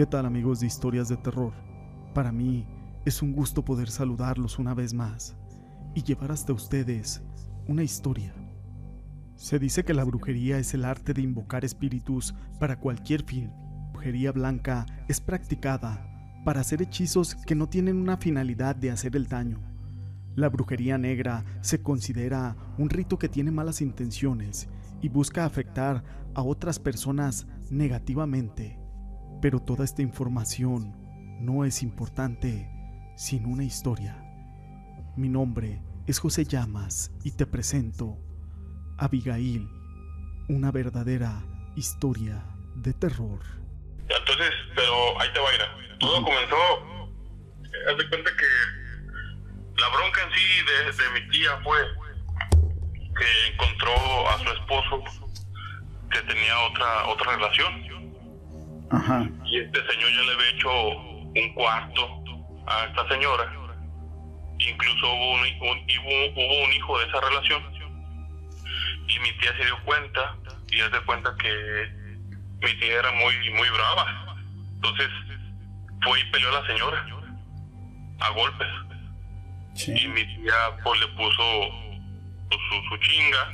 ¿Qué tal amigos de historias de terror? Para mí es un gusto poder saludarlos una vez más y llevar hasta ustedes una historia. Se dice que la brujería es el arte de invocar espíritus para cualquier fin. La brujería blanca es practicada para hacer hechizos que no tienen una finalidad de hacer el daño. La brujería negra se considera un rito que tiene malas intenciones y busca afectar a otras personas negativamente. Pero toda esta información no es importante sin una historia. Mi nombre es José Llamas y te presento Abigail, una verdadera historia de terror. Entonces, pero ahí te va a ir. Todo comenzó, haz de cuenta que la bronca en sí de, de mi tía fue que encontró a su esposo que tenía otra otra relación. Ajá. Y este señor ya le había hecho un cuarto a esta señora. Incluso hubo un, un- hubo, hubo un hijo de esa relación. Y mi tía se dio cuenta y haz de cuenta que mi tía era muy muy brava. Entonces fue y peleó a la señora a golpes. Y mi tía pues le puso pues, su, su chinga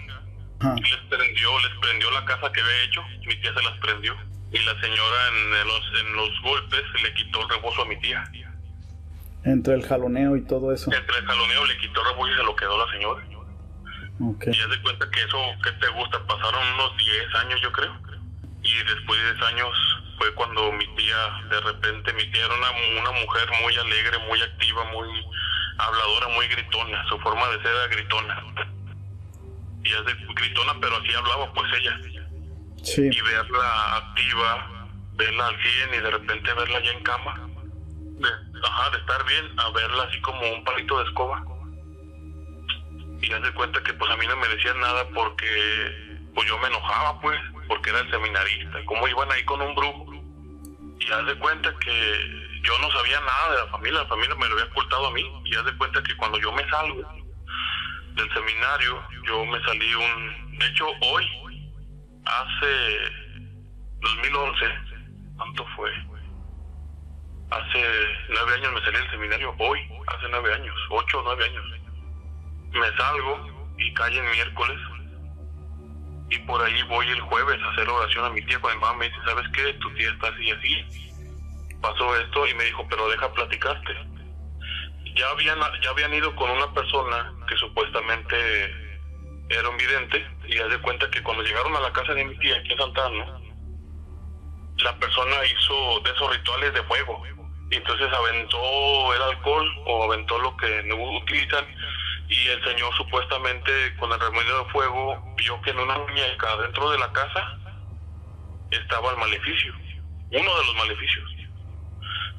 les prendió, les prendió la casa que había hecho, mi tía se las prendió. Y la señora en, los, en los golpes le quitó el rebozo a mi tía. Entre el jaloneo y todo eso. Entre el jaloneo le quitó el rebozo y se lo quedó la señora. Y ya de cuenta que eso, ¿qué te gusta? Pasaron unos 10 años yo creo. Y después de 10 años fue cuando mi tía, de repente, mi tía era una, una mujer muy alegre, muy activa, muy habladora, muy gritona. Su forma de ser era gritona. Y es de gritona, pero así hablaba pues ella. Y verla activa, verla al 100 y de repente verla ya en cama. De, ajá, de estar bien a verla así como un palito de escoba. Y haz de cuenta que pues a mí no me decían nada porque pues yo me enojaba pues, porque era el seminarista, cómo iban ahí con un brujo. Y haz de cuenta que yo no sabía nada de la familia, la familia me lo había ocultado a mí. Y haz de cuenta que cuando yo me salgo del seminario, yo me salí un... De hecho, hoy, hace 2011, ¿cuánto fue? Hace nueve años me salí del seminario, hoy, hace nueve años, ocho o nueve años. Me salgo y cae en miércoles y por ahí voy el jueves a hacer oración a mi tía con mi mamá me dice, ¿sabes qué? Tu tía está así y así. Pasó esto y me dijo, pero deja platicarte. Ya habían, ya habían ido con una persona que supuestamente era un vidente y haz de cuenta que cuando llegaron a la casa de mi tía aquí en Santana, la persona hizo de esos rituales de fuego. Entonces aventó el alcohol o aventó lo que no utilizan y el señor supuestamente con el remedio de fuego vio que en una muñeca dentro de la casa estaba el maleficio, uno de los maleficios.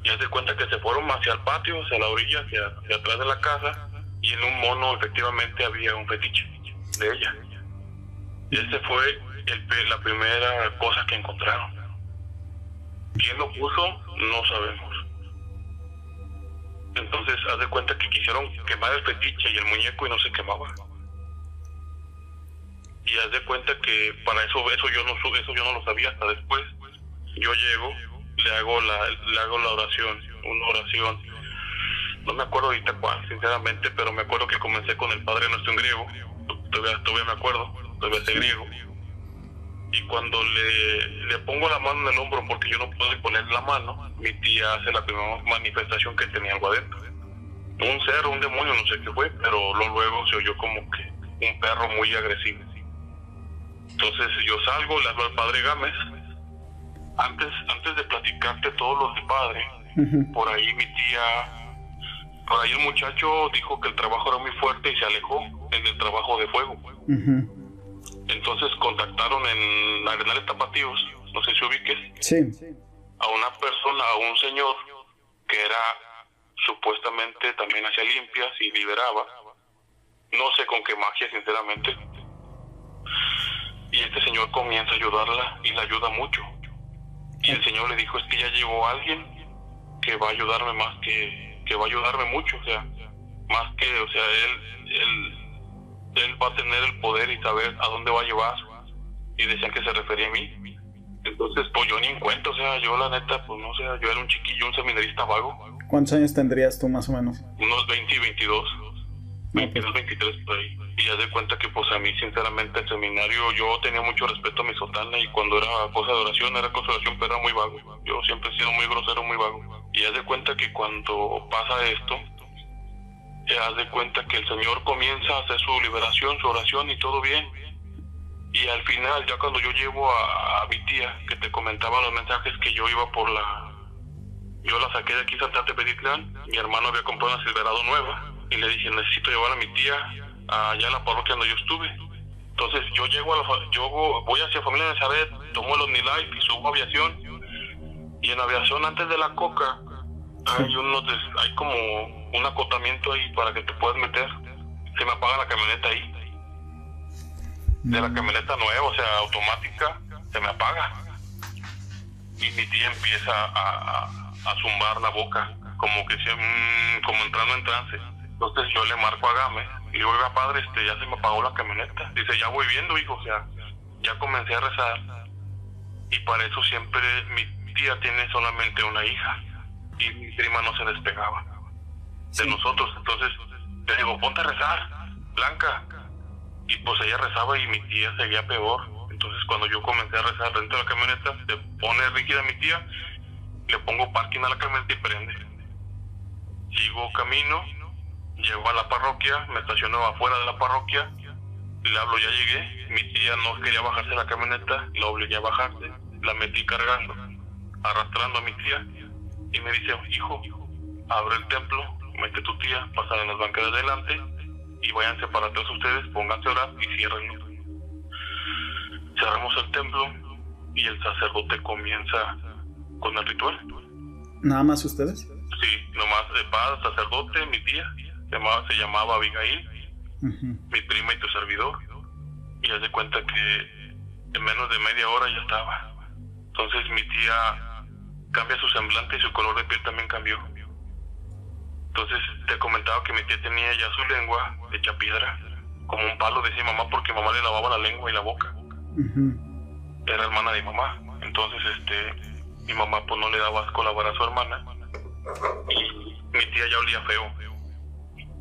Y haz de cuenta que se fueron hacia el patio, hacia la orilla, hacia, hacia atrás de la casa y en un mono efectivamente había un fetiche de ella. Y ese fue el la primera cosa que encontraron. ¿Quién lo puso? No sabemos. Entonces, haz de cuenta que quisieron quemar el fetiche y el muñeco y no se quemaba. Y haz de cuenta que para eso eso yo no eso yo no lo sabía hasta después. Yo llego, le hago la le hago la oración, una oración. No me acuerdo ahorita cuál, sinceramente, pero me acuerdo que comencé con el Padre Nuestro en griego. Todavía, todavía me acuerdo, todavía sé griego y cuando le, le pongo la mano en el hombro porque yo no puedo poner la mano, mi tía hace la primera manifestación que tenía algo adentro. Un ser, un demonio, no sé qué fue, pero luego se oyó como que un perro muy agresivo. Entonces yo salgo, le hablo al padre Gámez. Antes, antes de platicarte todo lo del padre, por ahí mi tía, por ahí el muchacho dijo que el trabajo era muy fuerte y se alejó en el trabajo de fuego. Entonces contactaron en Arenales Tapatíos, no sé si ubiques, Sí. a una persona, a un señor que era supuestamente también hacía limpias y liberaba. No sé con qué magia, sinceramente. Y este señor comienza a ayudarla y la ayuda mucho. Y el señor le dijo, es que ya llegó alguien que va a ayudarme más que, que va a ayudarme mucho, o sea, más que, o sea, él, él, él va a tener el poder y saber a dónde va a llevar. Y decían que se refería a mí. Entonces, pues yo ni en cuenta, o sea, yo la neta, pues no sé, yo era un chiquillo, un seminarista vago. ¿Cuántos años tendrías tú más o menos? Unos 20 y 22. 22, 23 por ahí. Y ya de cuenta que pues a mí sinceramente el seminario yo tenía mucho respeto a mi sotana y cuando era cosa de oración, era cosa de oración, pero era muy vago. Yo siempre he sido muy grosero, muy vago. Y ya de cuenta que cuando pasa esto, te haz de cuenta que el Señor comienza a hacer su liberación, su oración y todo bien. Y al final, ya cuando yo llevo a, mi tía, que te comentaba los mensajes que yo iba por la... Yo la saqué de aquí, Santa Tepetitlán, mi hermano había comprado una Silverado nueva y le dije, necesito llevar a mi tía allá a la parroquia donde yo estuve. Entonces yo llego a la, yo voy hacia Familia de Nazaret, tomo el OmniLife y subo a aviación. Y en aviación antes de la coca hay unos hay como un acotamiento ahí para que te puedas meter. Se me apaga la camioneta ahí. De la mm. camioneta nueva, o sea, automática, se me apaga. Y mi tía empieza a, a, zumbar la boca, como que se, mm, como entrando en trance entonces yo le marco a Game y digo, oiga padre, este, ya se me apagó la camioneta. Dice, ya voy viendo, hijo, o sea, ya comencé a rezar. Y para eso siempre mi tía tiene solamente una hija y mi prima no se despegaba de nosotros. Entonces le digo, ponte a rezar, Blanca. Y pues ella rezaba y mi tía seguía peor. Entonces cuando yo comencé a rezar dentro de la camioneta, se pone rígida mi tía, le pongo parking a la camioneta y prende. Sigo camino Llego a la parroquia, me estacionó afuera de la parroquia, le hablo, ya llegué, mi tía no quería bajarse la camioneta, la obligué a bajarse, la metí cargando, arrastrando a mi tía, y me dice, hijo, abre el templo, mete tu tía, pasan en las bancas de adelante, y váyanse para ustedes, pónganse a orar y ciérrenlo. Cerramos el templo y el sacerdote comienza con el ritual. ¿Nada más ustedes? Sí, nomás el padre, sacerdote, mi tía se llamaba, se llamaba Abigail, mi prima y tu servidor. Y haz de cuenta que en menos de media hora ya estaba. Entonces mi tía cambia su semblante y su color de piel también cambió. Entonces te comentaba que mi tía tenía ya su lengua hecha piedra, como un palo, decía mamá, porque mamá le lavaba la lengua y la boca. Era hermana de mi mamá. Entonces, este, mi mamá pues no le daba asco lavar a su hermana. Y mi tía ya olía feo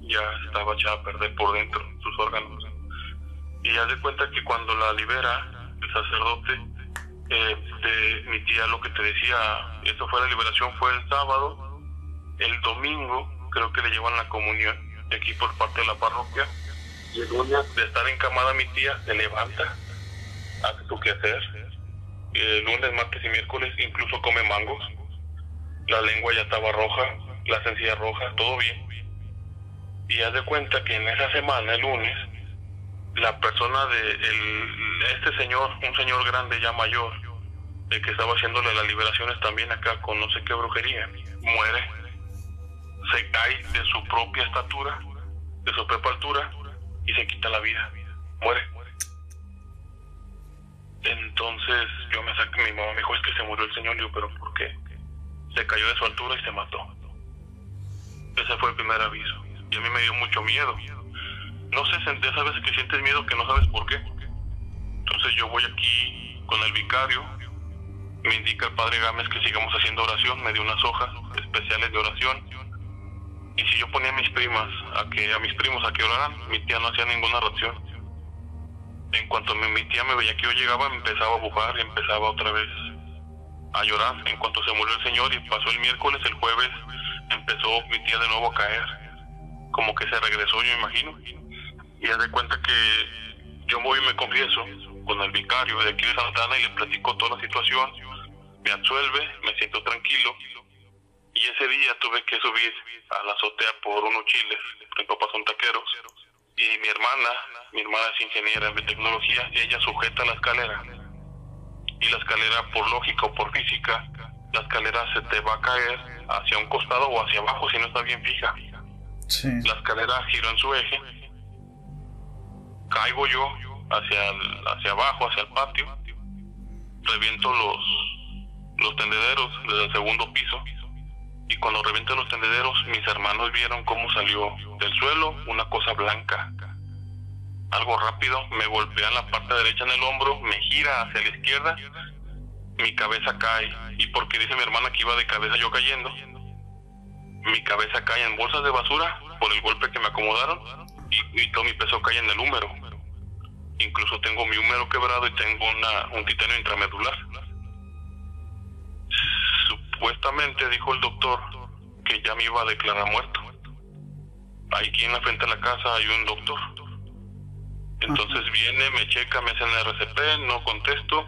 ya estaba echada a perder por dentro sus órganos. Y ya de cuenta que cuando la libera el sacerdote, eh, de mi tía lo que te decía, eso fue la liberación, fue el sábado, el domingo creo que le llevan la comunión de aquí por parte de la parroquia. Y el lunes de estar encamada mi tía se levanta, hace su quehacer. El lunes, martes y miércoles incluso come mangos. La lengua ya estaba roja, la sencilla roja, todo bien y haz de cuenta que en esa semana, el lunes, la persona de el, este señor, un señor grande ya mayor, el que estaba haciéndole las liberaciones también acá con no sé qué brujería, muere, se cae de su propia estatura, de su propia altura y se quita la vida, muere. Entonces yo me saqué, mi mamá me dijo, es que se murió el señor, yo, pero ¿por qué? Se cayó de su altura y se mató. Ese fue el primer aviso y a mí me dio mucho miedo. No sé, de esas veces que sientes miedo que no sabes por qué. Entonces yo voy aquí con el vicario, me indica el padre Gámez que sigamos haciendo oración, me dio unas hojas especiales de oración. Y si yo ponía a mis primas, a que a mis primos a que oraran, mi tía no hacía ninguna reacción. En cuanto mi, tía me veía que yo llegaba, empezaba a bujar y empezaba otra vez a llorar. En cuanto se murió el señor y pasó el miércoles, el jueves empezó mi tía de nuevo a caer como que se regresó, yo imagino. Y haz de cuenta que yo voy y me confieso con el vicario de aquí de Santana y le platico toda la situación. Me absuelve, me siento tranquilo. Y ese día tuve que subir a la azotea por unos chiles, mis papás son taqueros. Y mi hermana, mi hermana es ingeniera en biotecnología, ella sujeta la escalera. Y la escalera, por lógica o por física, la escalera se te va a caer hacia un costado o hacia abajo si no está bien fija. La escalera giró en su eje. Caigo yo hacia, hacia abajo, hacia el patio. Reviento los, los tendederos desde el segundo piso. Y cuando reviento los tendederos, mis hermanos vieron cómo salió del suelo una cosa blanca. Algo rápido, me golpea en la parte derecha en el hombro, me gira hacia la izquierda mi cabeza cae y porque dice mi hermana que iba de cabeza yo cayendo, mi cabeza cae en bolsas de basura por el golpe que me acomodaron y, todo mi peso cae en el húmero. Incluso tengo mi húmero quebrado y tengo una, un titanio intramedular. Supuestamente dijo el doctor que ya me iba a declarar muerto. Aquí en la frente de la casa hay un doctor. Entonces viene, me checa, me hacen RCP, no contesto,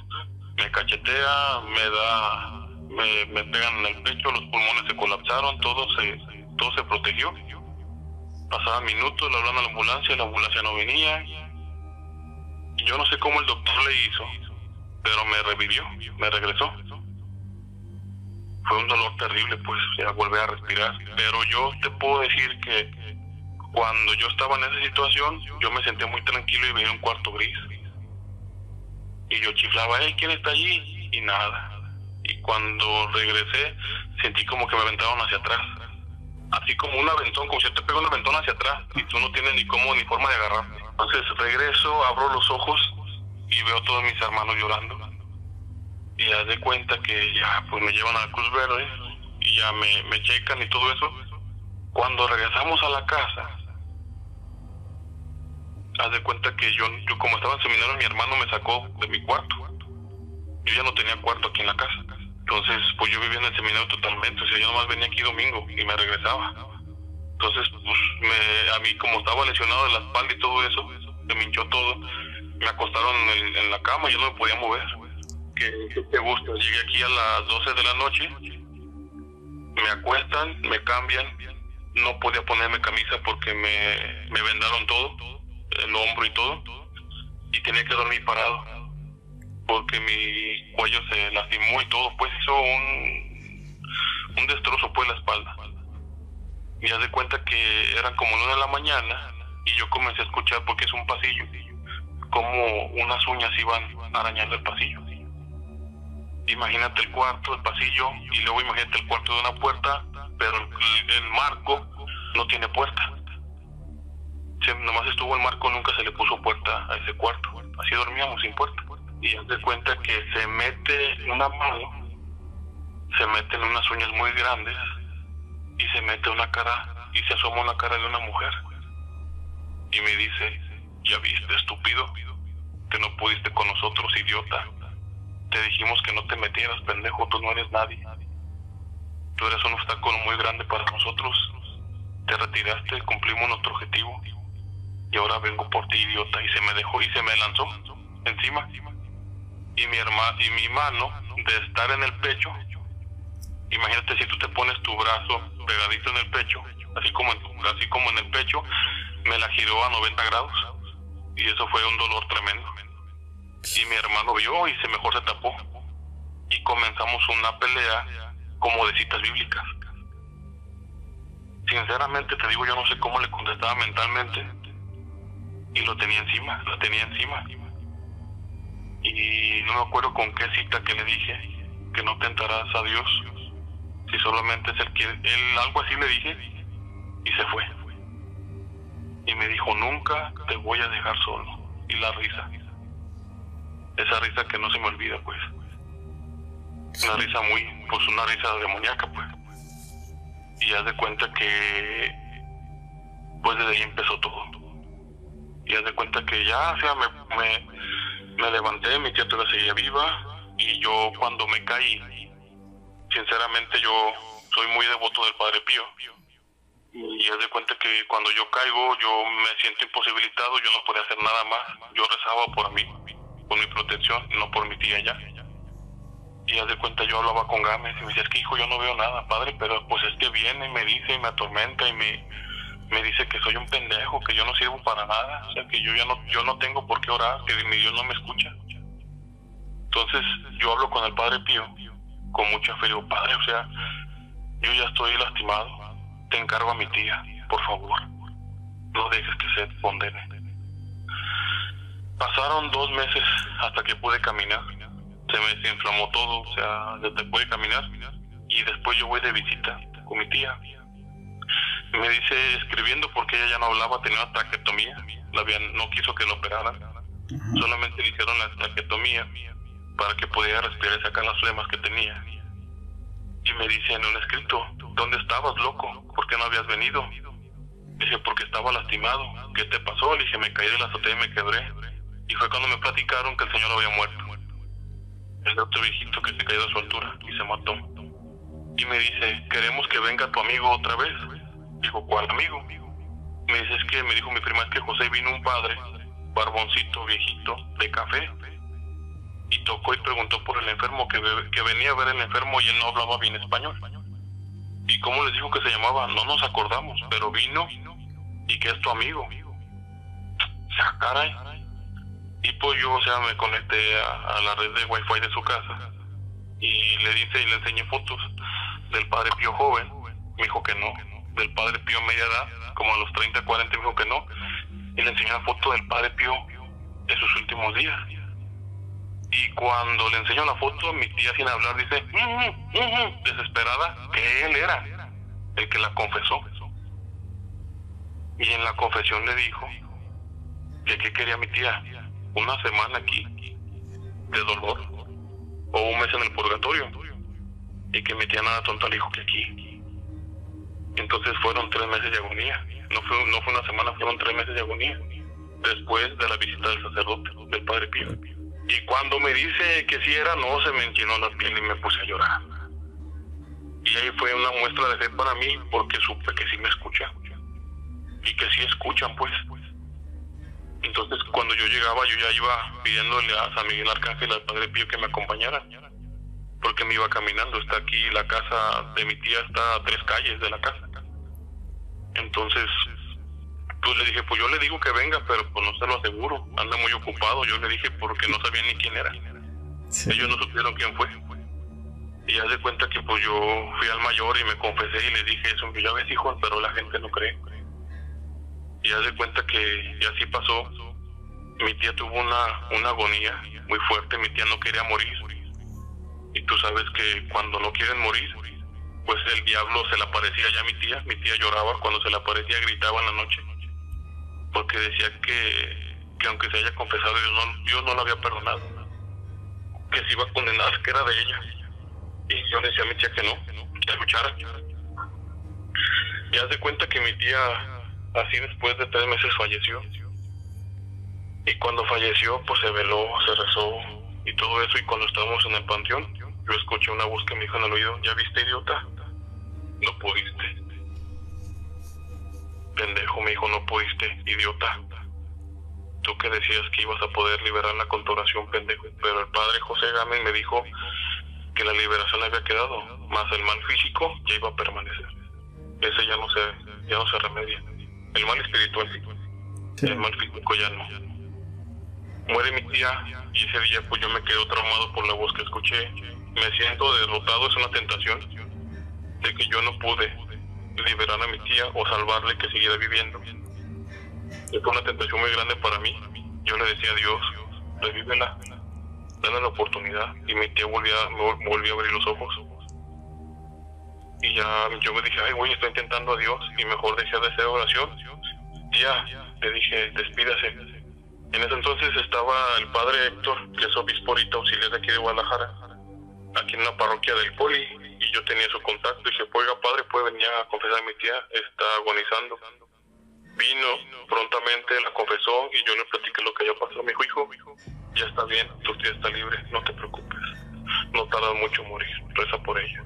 me cachetea, me da, me, me pegan en el pecho, los pulmones se colapsaron, todo se, todo se protegió. Pasaban minutos, le hablan a la ambulancia, la ambulancia no venía. Yo no sé cómo el doctor le hizo, pero me revivió, me regresó. Fue un dolor terrible, pues, ya volver a respirar. Pero yo te puedo decir que cuando yo estaba en esa situación, yo me sentía muy tranquilo y veía un cuarto gris. Y yo chiflaba, hey, ¿quién está allí? Y nada. Y cuando regresé, sentí como que me aventaron hacia atrás. Así como un aventón, como si te pega un aventón hacia atrás y tú no tienes ni cómo ni forma de agarrarte. Entonces regreso, abro los ojos y veo a todos mis hermanos llorando. Y haz de cuenta que ya pues me llevan a la Cruz Verde y ya me, me checan y todo eso. Cuando regresamos a la casa, haz de cuenta que yo, yo como estaba en seminario, mi hermano me sacó de mi cuarto. Yo ya no tenía cuarto aquí en la casa. Entonces, pues yo vivía en el seminario totalmente. O sea, yo nomás venía aquí domingo y me regresaba. Entonces, pues me, a mí como estaba lesionado de la espalda y todo eso, se me hinchó todo. Me acostaron en, la cama yo no me podía mover. ¿Qué, te gusta? Llegué aquí a las 12 de la noche. Me acuestan, me cambian. No podía ponerme camisa porque me, me vendaron todo el hombro y todo, y tenía que dormir parado, porque mi cuello se lastimó y todo, pues hizo un, un destrozo pues la espalda. Y ya de cuenta que eran como una de la mañana y yo comencé a escuchar, porque es un pasillo, como unas uñas iban arañando el pasillo. Imagínate el cuarto, el pasillo, y luego imagínate el cuarto de una puerta, pero el marco no tiene puerta nomás estuvo el marco, nunca se le puso puerta a ese cuarto. Así dormíamos sin puerta. Y haz de cuenta que se mete una mano, se mete en unas uñas muy grandes y se mete una cara y se asoma una cara de una mujer. Y me dice, ya viste, estúpido, que no pudiste con nosotros, idiota. Te dijimos que no te metieras, pendejo, tú no eres nadie. Tú eres un obstáculo muy grande para nosotros. Te retiraste, cumplimos nuestro objetivo y ahora vengo por ti, idiota, y se me dejó y se me lanzó encima. Y mi hermano y mi mano de estar en el pecho, imagínate si tú te pones tu brazo pegadito en el pecho, así como en, así como en el pecho, me la giró a 90 grados. Y eso fue un dolor tremendo. Y mi hermano vio y se mejor se tapó. Y comenzamos una pelea como de citas bíblicas. Sinceramente te digo, yo no sé cómo le contestaba mentalmente, y lo tenía encima, lo tenía encima. Y no me acuerdo con qué cita que le dije, que no tentarás a Dios, si solamente es el que, él algo así le dije, y se fue. Y me dijo, nunca te voy a dejar solo. Y la risa, esa risa que no se me olvida, pues. Una risa muy, pues una risa demoníaca, pues. Y haz de cuenta que, pues desde ahí empezó todo y haz de cuenta que ya, o sea, me, me, levanté, mi tía todavía seguía viva y yo cuando me caí, sinceramente yo soy muy devoto del Padre Pío. Y haz de cuenta que cuando yo caigo, yo me siento imposibilitado, yo no podía hacer nada más. Yo rezaba por mí, por mi protección, no por mi tía ya. Y haz de cuenta, yo hablaba con Gámez y me decía, es que hijo, yo no veo nada, padre, pero pues es que viene, me dice, y me atormenta y me, me dice que soy un pendejo, que yo no sirvo para nada, o sea, que yo ya no, yo no tengo por qué orar, que mi Dios no me escucha. Entonces yo hablo con el Padre Pío con mucha fe, digo, Padre, o sea, yo ya estoy lastimado, te encargo a mi tía, por favor, no dejes que se condene. Pasaron dos meses hasta que pude caminar, se me desinflamó todo, o sea, desde pude caminar, y después yo voy de visita con mi tía, me dice escribiendo porque ella ya no hablaba, tenía una traquetomía, la habían, no quiso que lo operaran, solamente le hicieron la traquetomía para que pudiera respirar y sacar las flemas que tenía. Y me dice en un escrito, ¿dónde estabas, loco? ¿Por qué no habías venido? Dije, porque estaba lastimado. ¿Qué te pasó? Le dije, me caí de la azotea y me quebré. Y fue cuando me platicaron que el señor había muerto. El otro viejito que se cayó de su altura y se mató. Y me dice, queremos que venga tu amigo otra vez. Digo, ¿cuál amigo? Me dice, que me dijo mi prima, es que José vino un padre, barboncito, viejito, de café. Y tocó y preguntó por el enfermo, que, que venía a ver el enfermo y él no hablaba bien español. ¿Y cómo les dijo que se llamaba? No nos acordamos, pero vino y que es tu amigo. O sea, caray. Y pues yo, o sea, me conecté a, la red de wifi de su casa y le dice y le enseñé fotos del padre Pío joven. Me dijo que no. Del padre Pío media edad, como a los 30, 40, me dijo que no. Y le enseñé la foto del padre Pío de sus últimos días. Y cuando le enseño la foto, mi tía sin hablar dice, desesperada, que él era el que la confesó. Y en la confesión le dijo que qué quería mi tía, una semana aquí de dolor o un mes en el purgatorio y que mi tía nada tonta le dijo que aquí. Entonces fueron tres meses de agonía. No fue, no fue una semana, fueron tres meses de agonía después de la visita del sacerdote, del padre Pío. Y cuando me dice que sí era, no, se me enchinó la piel y me puse a llorar. Y ahí fue una muestra de fe para mí porque supe que sí me escuchan. Y que sí escuchan, pues. Entonces, cuando yo llegaba, yo ya iba pidiéndole a San Miguel Arcángel, al Padre Pío, que me acompañara. Porque me iba caminando. Está aquí, la casa de mi tía está a tres calles de la casa. Entonces, pues le dije, pues yo le digo que venga, pero pues no se lo aseguro, anda muy ocupado. Yo le dije porque no sabía ni quién era. Ellos no supieron quién fue. Y ya de cuenta que pues yo fui al mayor y me confesé y le dije eso, ya ves hijo, pero la gente no cree. Y ya de cuenta que y así pasó. Mi tía tuvo una, una agonía muy fuerte, mi tía no quería morir. Y tú sabes que cuando no quieren morir, pues el diablo se le aparecía ya a mi tía, mi tía lloraba, cuando se le aparecía gritaba en la noche porque decía que, que aunque se haya confesado, Dios no, Dios no la había perdonado, que se iba a condenar, que era de ella. Y yo le decía a mi tía que no, que escuchara. Y haz de cuenta que mi tía, así después de tres meses, falleció. Y cuando falleció, pues se veló, se rezó y todo eso. Y cuando estábamos en el panteón, yo escuché una voz que me dijo en el oído, ¿ya viste, idiota? No pudiste pendejo, me dijo, no pudiste, idiota. Tú que decías que ibas a poder liberarla con tu oración, pendejo. Pero el padre José Gámez me dijo que la liberación había quedado, más el mal físico ya iba a permanecer. Ese ya no se, ya no se remedia. El mal espiritual sí. El mal físico ya no. Muere mi tía y ese día pues yo me quedo traumado por la voz que escuché. Me siento derrotado, es una tentación de que yo no pude liberar a mi tía o salvarle que siguiera viviendo. Y fue una tentación muy grande para mí. Yo le decía a Dios, revívela, dale la oportunidad. Y mi tía volvía, volvió a abrir los ojos. Y ya yo me dije, ay, güey, estoy intentando a Dios y mejor dejé de hacer oración. Tía, le dije, despídase. En ese entonces estaba el padre Héctor, que es obispo ahorita auxiliar de aquí de Guadalajara, aquí en la parroquia del Poli, y yo tenía su contacto y dije, oiga padre, puede venir a confesar a mi tía, está agonizando. Vino prontamente, la confesó y yo le platiqué lo que había pasado. Me dijo, hijo, ya está bien, tu tía está libre, no te preocupes. No tarda mucho en morir, reza por ella.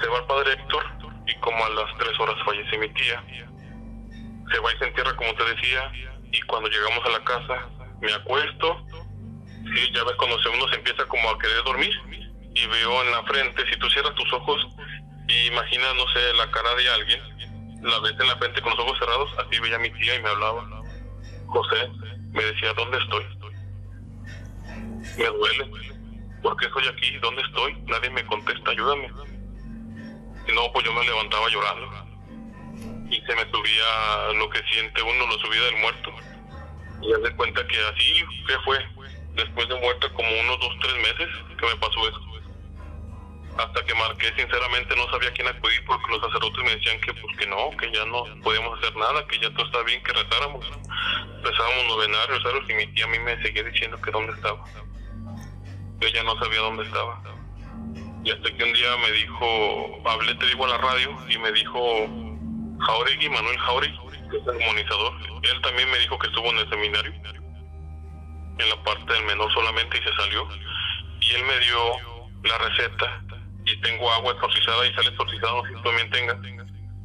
Se va el padre Héctor y como a las tres horas fallece mi tía. Se va y se entierra como te decía y cuando llegamos a la casa me acuesto. Sí, ya ves cuando uno se empieza como a querer dormir y veo en la frente, si tú cierras tus ojos y imaginas, no sé, la cara de alguien, la ves en la frente con los ojos cerrados, así veía mi tía y me hablaba. José me decía, ¿dónde estoy? Me duele. ¿Por qué estoy aquí? ¿Dónde estoy? Nadie me contesta, ayúdame. Y no, pues yo me levantaba llorando. Y se me subía lo que siente uno, lo subía del muerto. Y ya de cuenta que así, ¿qué fue? Después de muerta como unos dos, tres meses que me pasó eso hasta que marqué sinceramente no sabía a quién acudir porque los sacerdotes me decían que pues que no, que ya no podíamos hacer nada, que ya todo está bien, que rezáramos. Rezábamos novenarios, y mi tía a mí me seguía diciendo que dónde estaba. ella no sabía dónde estaba. Y hasta que un día me dijo, hablé, te digo, a la radio y me dijo Jauregui, Manuel Jauregui, que es armonizador. Él también me dijo que estuvo en el seminario, en la parte del menor solamente y se salió. Y él me dio la receta y tengo agua exorcizada y sale sé si también tengas.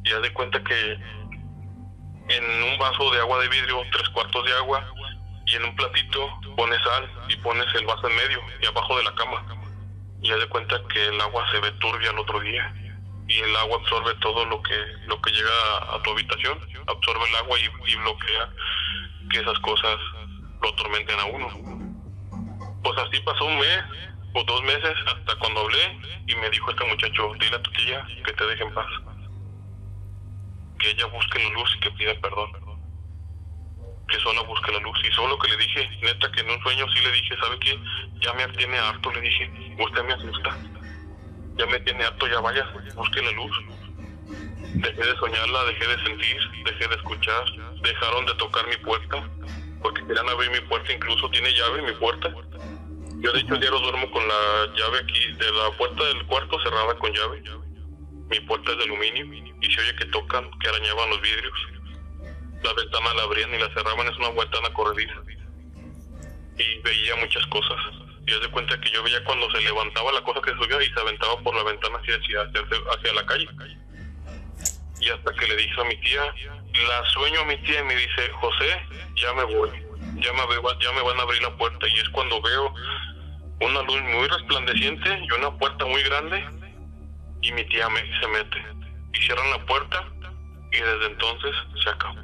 Y haz de cuenta que en un vaso de agua de vidrio, tres cuartos de agua, y en un platito pones sal y pones el vaso en medio y abajo de la cama. Y haz de cuenta que el agua se ve turbia al otro día y el agua absorbe todo lo que lo que llega a tu habitación, absorbe el agua y, y bloquea que esas cosas lo atormenten a uno. Pues así pasó un mes o dos meses hasta cuando hablé y me dijo este muchacho, dile a tu tía que te deje en paz. Que ella busque la luz y que pida perdón. Que solo busque la luz. Y solo que le dije, neta que en un sueño sí le dije, ¿sabe qué? Ya me tiene harto, le dije, usted me asusta. Ya me tiene harto, ya vaya, busque la luz. Dejé de soñarla, dejé de sentir, dejé de escuchar. Dejaron de tocar mi puerta, porque querían abrir mi puerta, incluso tiene llave mi puerta. Yo de hecho el diario duermo con la llave aquí de la puerta del cuarto cerrada con llave. Mi puerta es de aluminio y se oye que tocan, que arañaban los vidrios. La ventana la abrían y la cerraban, es una ventana corrediza. Y veía muchas cosas. Y haz de cuenta que yo veía cuando se levantaba la cosa que subía y se aventaba por la ventana hacia, hacia, hacia la calle. Y hasta que le dije a mi tía, la sueño a mi tía y me dice, José, ya me voy, ya me van a abrir la puerta. Y es cuando veo una luz muy resplandeciente y una puerta muy grande y mi tía me, se mete y cierran la puerta y desde entonces se acabó.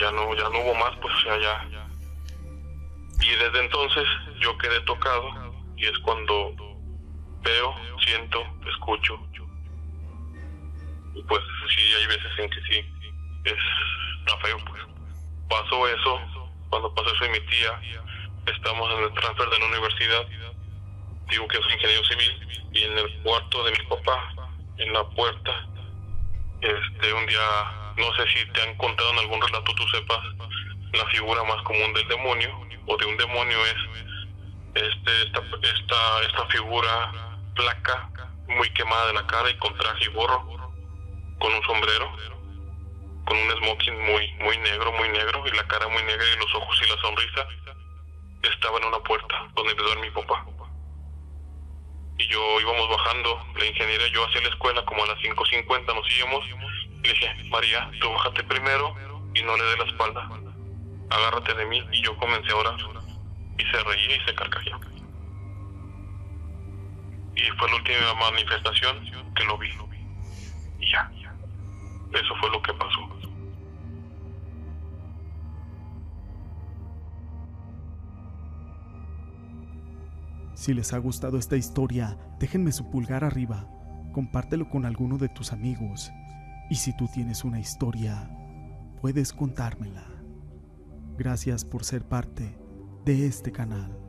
Ya no, ya no hubo más, pues o ya. Y desde entonces yo quedé tocado y es cuando veo, siento, escucho. Y pues sí, hay veces en que sí, es, está feo, pues. Pasó eso, cuando pasó eso y mi tía, estamos en el transfer de la universidad, digo que soy ingeniero civil, y en el cuarto de mi papá, en la puerta, este, un día, no sé si te han contado en algún relato, tú sepas, la figura más común del demonio, o de un demonio es este, esta, esta, esta figura placa, muy quemada de la cara y con traje y gorro, con un sombrero, con un smoking muy, muy negro, muy negro, y la cara muy negra y los ojos y la sonrisa estaba en una puerta donde me duerme mi papá. Y yo íbamos bajando, la ingeniera y yo hacia la escuela, como a las 5.50 nos íbamos. Y le dije, María, tú bájate primero y no le dé la espalda. Agárrate de mí. Y yo comencé a orar. Y se reía y se carcajía. Y fue la última manifestación que lo vi. Y ya. Eso fue lo que pasó. Si les ha gustado esta historia, déjenme su pulgar arriba, compártelo con alguno de tus amigos y si tú tienes una historia, puedes contármela. Gracias por ser parte de este canal.